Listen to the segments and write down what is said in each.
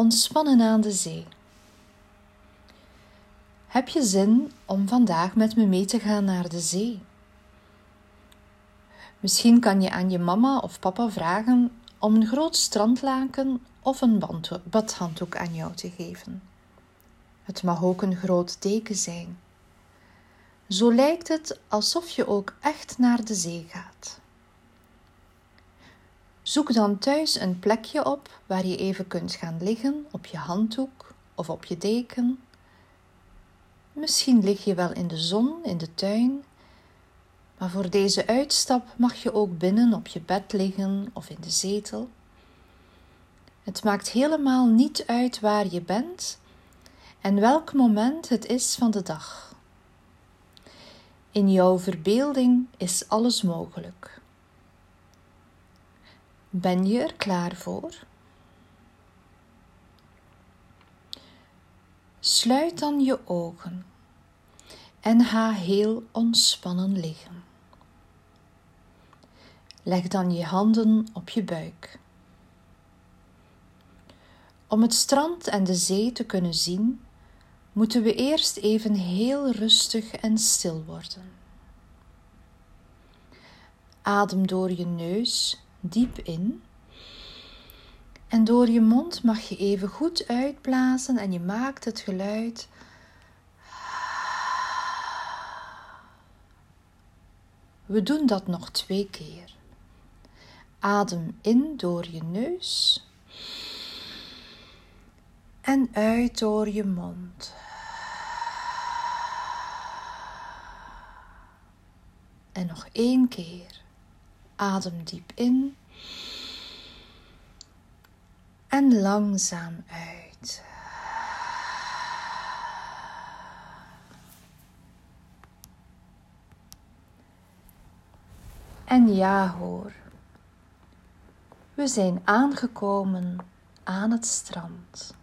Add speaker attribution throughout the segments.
Speaker 1: Ontspannen aan de zee. Heb je zin om vandaag met me mee te gaan naar de zee? Misschien kan je aan je mama of papa vragen om een groot strandlaken of een badhanddoek aan jou te geven. Het mag ook een groot deken zijn. Zo lijkt het alsof je ook echt naar de zee gaat. Zoek dan thuis een plekje op waar je even kunt gaan liggen op je handdoek of op je deken. Misschien lig je wel in de zon in de tuin, maar voor deze uitstap mag je ook binnen op je bed liggen of in de zetel. Het maakt helemaal niet uit waar je bent en welk moment het is van de dag. In jouw verbeelding is alles mogelijk. Ben je er klaar voor? Sluit dan je ogen en ga heel ontspannen liggen. Leg dan je handen op je buik. Om het strand en de zee te kunnen zien, moeten we eerst even heel rustig en stil worden. Adem door je neus diep in. En door je mond mag je even goed uitblazen en je maakt het geluid. We doen dat nog twee keer. Adem in door je neus en uit door je mond. En nog één keer. Adem diep in. En langzaam uit. En ja hoor, we zijn aangekomen aan het strand.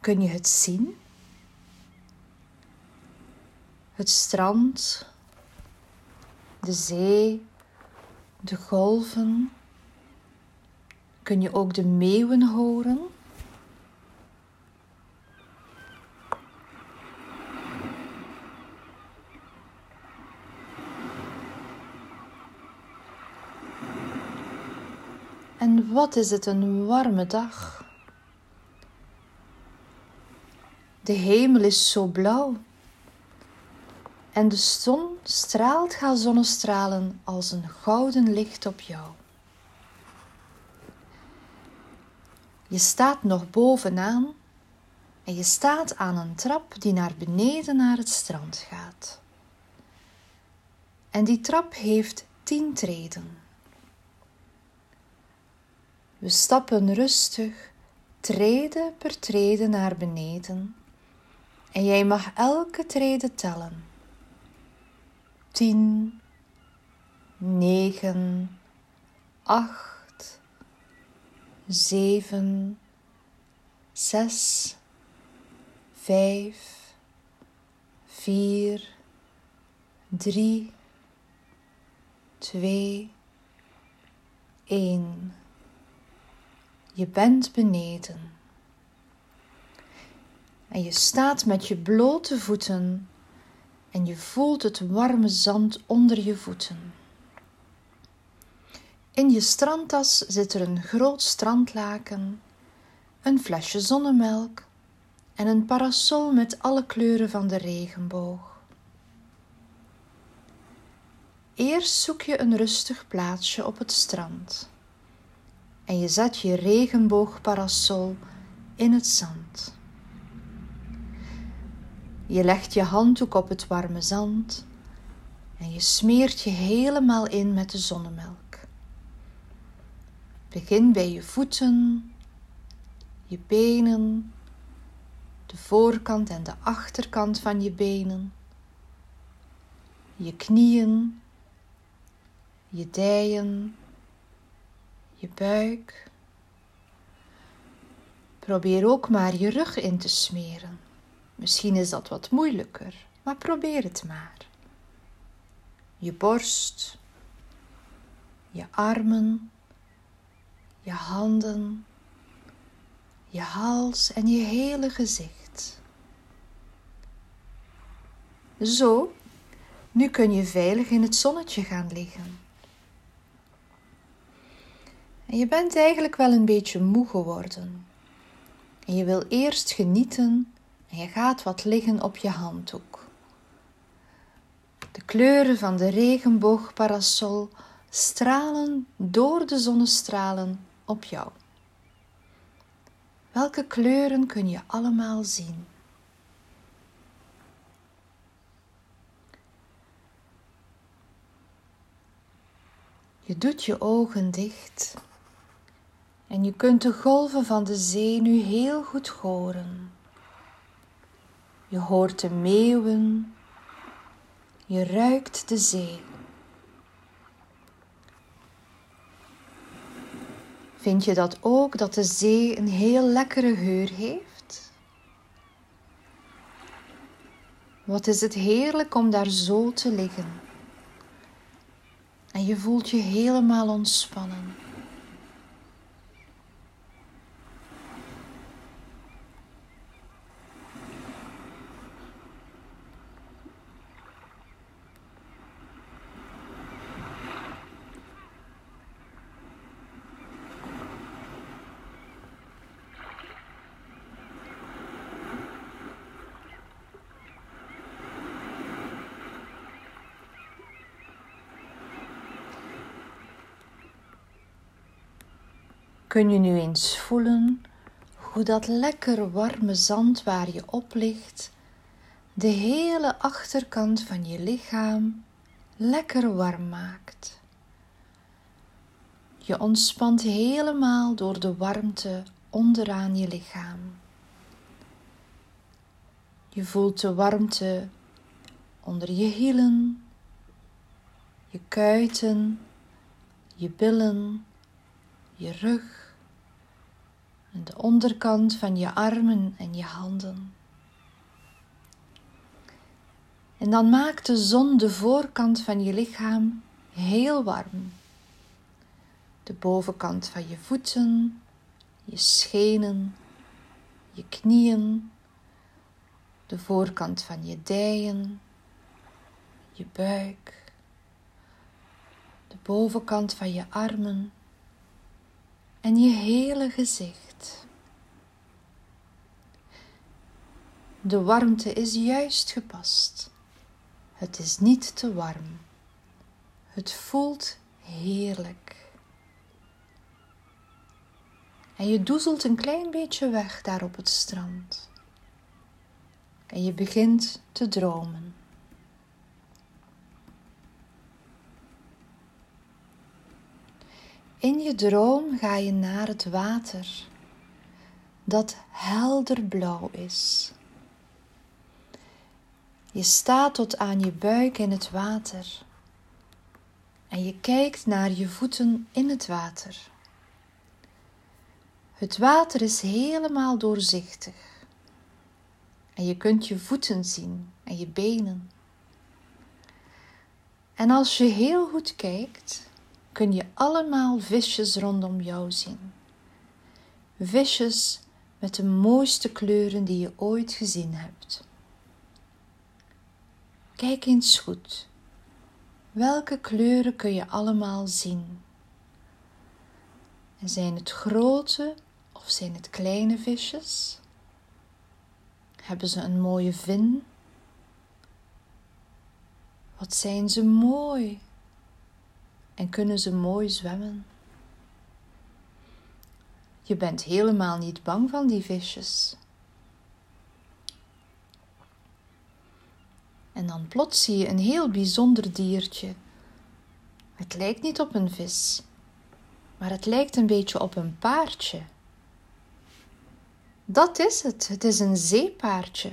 Speaker 1: Kun je het zien? Het strand, de zee, de golven. Kun je ook de meeuwen horen? En wat is het een warme dag? De hemel is zo blauw en de zon straalt haar zonnestralen als een gouden licht op jou. Je staat nog bovenaan en je staat aan een trap die naar beneden naar het strand gaat. En die trap heeft tien treden. We stappen rustig, treden per treden naar beneden en jij mag elke trede tellen tien, negen, acht, zeven, zes, vijf, vier, drie, twee, één. Je bent beneden. En je staat met je blote voeten en je voelt het warme zand onder je voeten. In je strandtas zit er een groot strandlaken, een flesje zonnemelk en een parasol met alle kleuren van de regenboog. Eerst zoek je een rustig plaatsje op het strand en je zet je regenboogparasol in het zand. Je legt je handdoek op het warme zand en je smeert je helemaal in met de zonnemelk. Begin bij je voeten, je benen, de voorkant en de achterkant van je benen, je knieën, je dijen, je buik. Probeer ook maar je rug in te smeren. Misschien is dat wat moeilijker, maar probeer het maar. Je borst, je armen, je handen, je hals en je hele gezicht. Zo, nu kun je veilig in het zonnetje gaan liggen. En je bent eigenlijk wel een beetje moe geworden. En je wil eerst genieten en je gaat wat liggen op je handdoek. De kleuren van de regenboogparasol stralen door de zonnestralen op jou. Welke kleuren kun je allemaal zien? Je doet je ogen dicht en je kunt de golven van de zee nu heel goed horen. Je hoort de meeuwen, je ruikt de zee. Vind je dat ook, dat de zee een heel lekkere geur heeft? Wat is het heerlijk om daar zo te liggen. En je voelt je helemaal ontspannen. Kun je nu eens voelen hoe dat lekker warme zand waar je op ligt, de hele achterkant van je lichaam lekker warm maakt. Je ontspant helemaal door de warmte onderaan je lichaam. Je voelt de warmte onder je hielen, je kuiten, je billen, je rug en de onderkant van je armen en je handen. En dan maakt de zon de voorkant van je lichaam heel warm. De bovenkant van je voeten, je schenen, je knieën, de voorkant van je dijen, je buik, de bovenkant van je armen en je hele gezicht. De warmte is juist gepast. Het is niet te warm. Het voelt heerlijk. En je doezelt een klein beetje weg daar op het strand. En je begint te dromen. In je droom ga je naar het water dat helder blauw is. Je staat tot aan je buik in het water en je kijkt naar je voeten in het water. Het water is helemaal doorzichtig en je kunt je voeten zien en je benen. En als je heel goed kijkt, kun je allemaal visjes rondom jou zien. Visjes met de mooiste kleuren die je ooit gezien hebt. Kijk eens goed. Welke kleuren kun je allemaal zien? En zijn het grote of zijn het kleine visjes? Hebben ze een mooie vin? Wat zijn ze mooi en kunnen ze mooi zwemmen. Je bent helemaal niet bang van die visjes. En dan plots zie je een heel bijzonder diertje. Het lijkt niet op een vis, maar het lijkt een beetje op een paardje. Dat is het, het is een zeepaardje.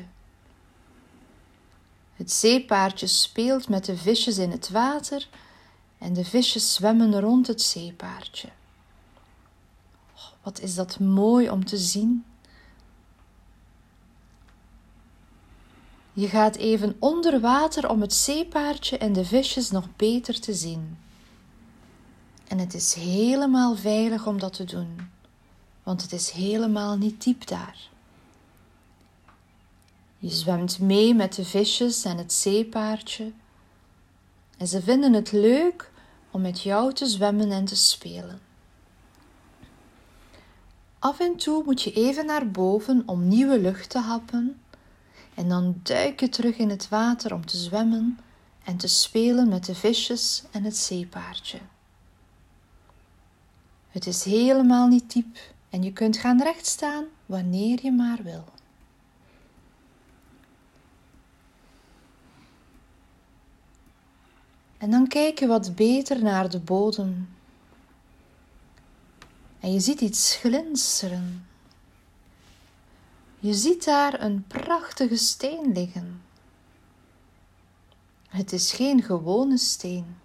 Speaker 1: Het zeepaardje speelt met de visjes in het water en de visjes zwemmen rond het zeepaardje. Oh, wat is dat mooi om te zien. Je gaat even onder water om het zeepaardje en de visjes nog beter te zien. En het is helemaal veilig om dat te doen, want het is helemaal niet diep daar. Je zwemt mee met de visjes en het zeepaardje. En ze vinden het leuk om met jou te zwemmen en te spelen. Af en toe moet je even naar boven om nieuwe lucht te happen en dan duik je terug in het water om te zwemmen en te spelen met de visjes en het zeepaardje. Het is helemaal niet diep en je kunt gaan rechtstaan wanneer je maar wil. En dan kijk je wat beter naar de bodem. En je ziet iets glinsteren. Je ziet daar een prachtige steen liggen. Het is geen gewone steen.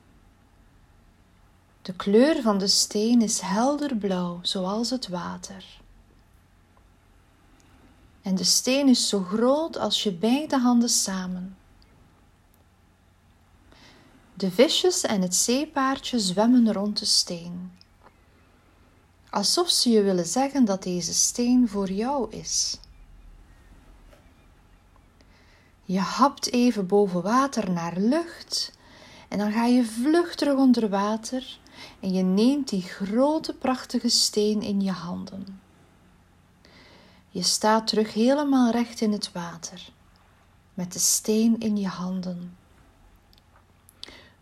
Speaker 1: De kleur van de steen is helder blauw, zoals het water. En de steen is zo groot als je beide handen samen. De visjes en het zeepaardje zwemmen rond de steen, alsof ze je willen zeggen dat deze steen voor jou is. Je hapt even boven water naar lucht en dan ga je vlug terug onder water en je neemt die grote prachtige steen in je handen. Je staat terug helemaal recht in het water, met de steen in je handen.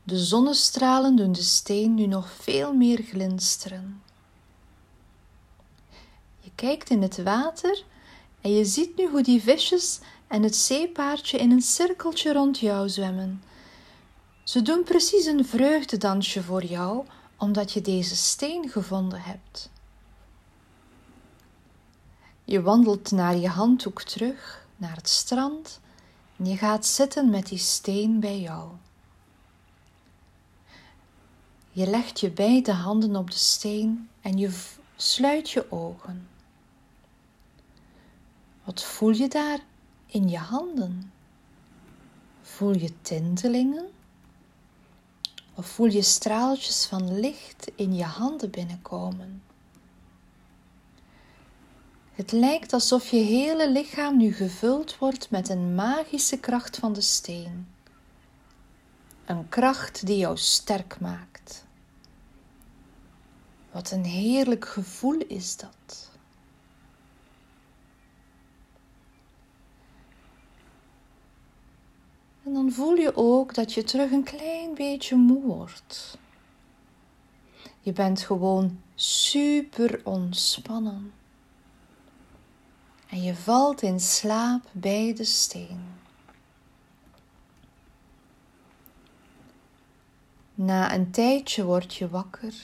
Speaker 1: De zonnestralen doen de steen nu nog veel meer glinsteren. Je kijkt in het water en je ziet nu hoe die visjes en het zeepaardje in een cirkeltje rond jou zwemmen. Ze doen precies een vreugdedansje voor jou, omdat je deze steen gevonden hebt. Je wandelt naar je handdoek terug, naar het strand, en je gaat zitten met die steen bij jou. Je legt je beide handen op de steen en je sluit je ogen. Wat voel je daar in je handen? Voel je tintelingen? Of voel je straaltjes van licht in je handen binnenkomen? Het lijkt alsof je hele lichaam nu gevuld wordt met een magische kracht van de steen. Een kracht die jou sterk maakt. Wat een heerlijk gevoel is dat. En dan voel je ook dat je terug een klein beetje moe wordt. Je bent gewoon super ontspannen. En je valt in slaap bij de steen. Na een tijdje word je wakker.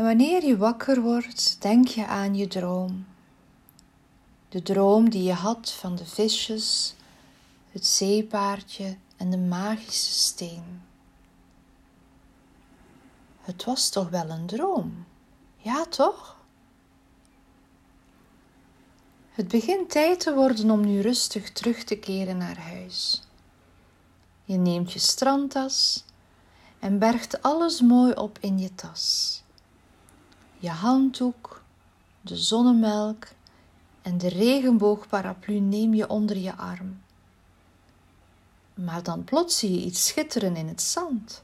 Speaker 1: En wanneer je wakker wordt, denk je aan je droom. De droom die je had van de visjes, het zeepaardje en de magische steen. Het was toch wel een droom? Ja, toch? Het begint tijd te worden om nu rustig terug te keren naar huis. Je neemt je strandtas en bergt alles mooi op in je tas je handdoek, de zonnemelk en de regenboogparaplu neem je onder je arm. Maar dan plots zie je iets schitteren in het zand.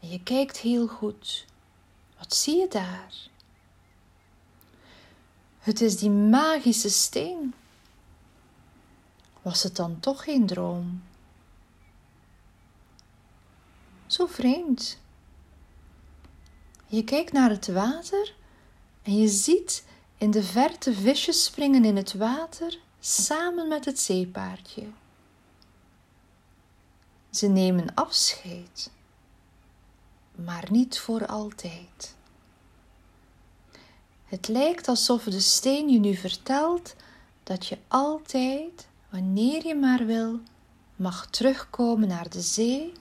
Speaker 1: En je kijkt heel goed. Wat zie je daar? Het is die magische steen. Was het dan toch geen droom? Zo vreemd. Je kijkt naar het water en je ziet in de verte visjes springen in het water samen met het zeepaardje. Ze nemen afscheid, maar niet voor altijd. Het lijkt alsof de steen je nu vertelt dat je altijd, wanneer je maar wil, mag terugkomen naar de zee,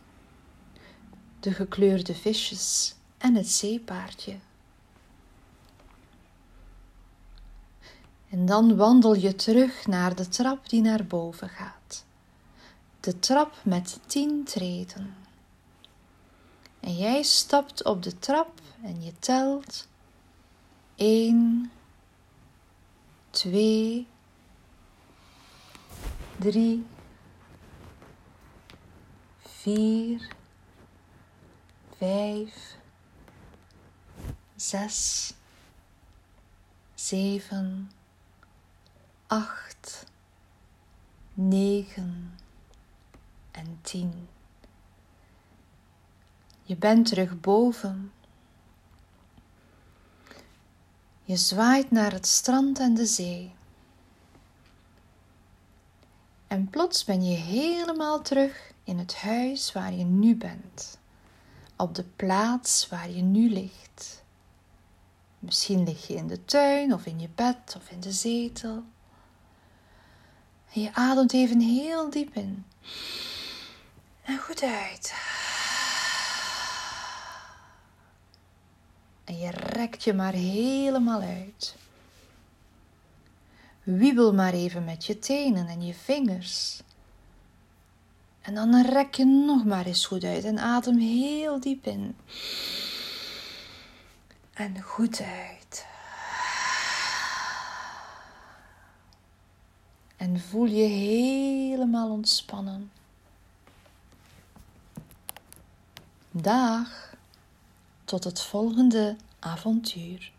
Speaker 1: de gekleurde visjes en het zeepaardje. En dan wandel je terug naar de trap die naar boven gaat. De trap met tien treden. En jij stapt op de trap en je telt 1, 2, 3, 4, 5, 6, 7, 8, 9 en 10. Je bent terug boven. Je zwaait naar het strand en de zee. En plots ben je helemaal terug in het huis waar je nu bent, op de plaats waar je nu ligt. Misschien lig je in de tuin of in je bed of in de zetel. En je ademt even heel diep in en goed uit. En je rekt je maar helemaal uit. Wiebel maar even met je tenen en je vingers. En dan rek je nog maar eens goed uit en adem heel diep in. En goed uit. En voel je helemaal ontspannen. Dag, tot het volgende avontuur.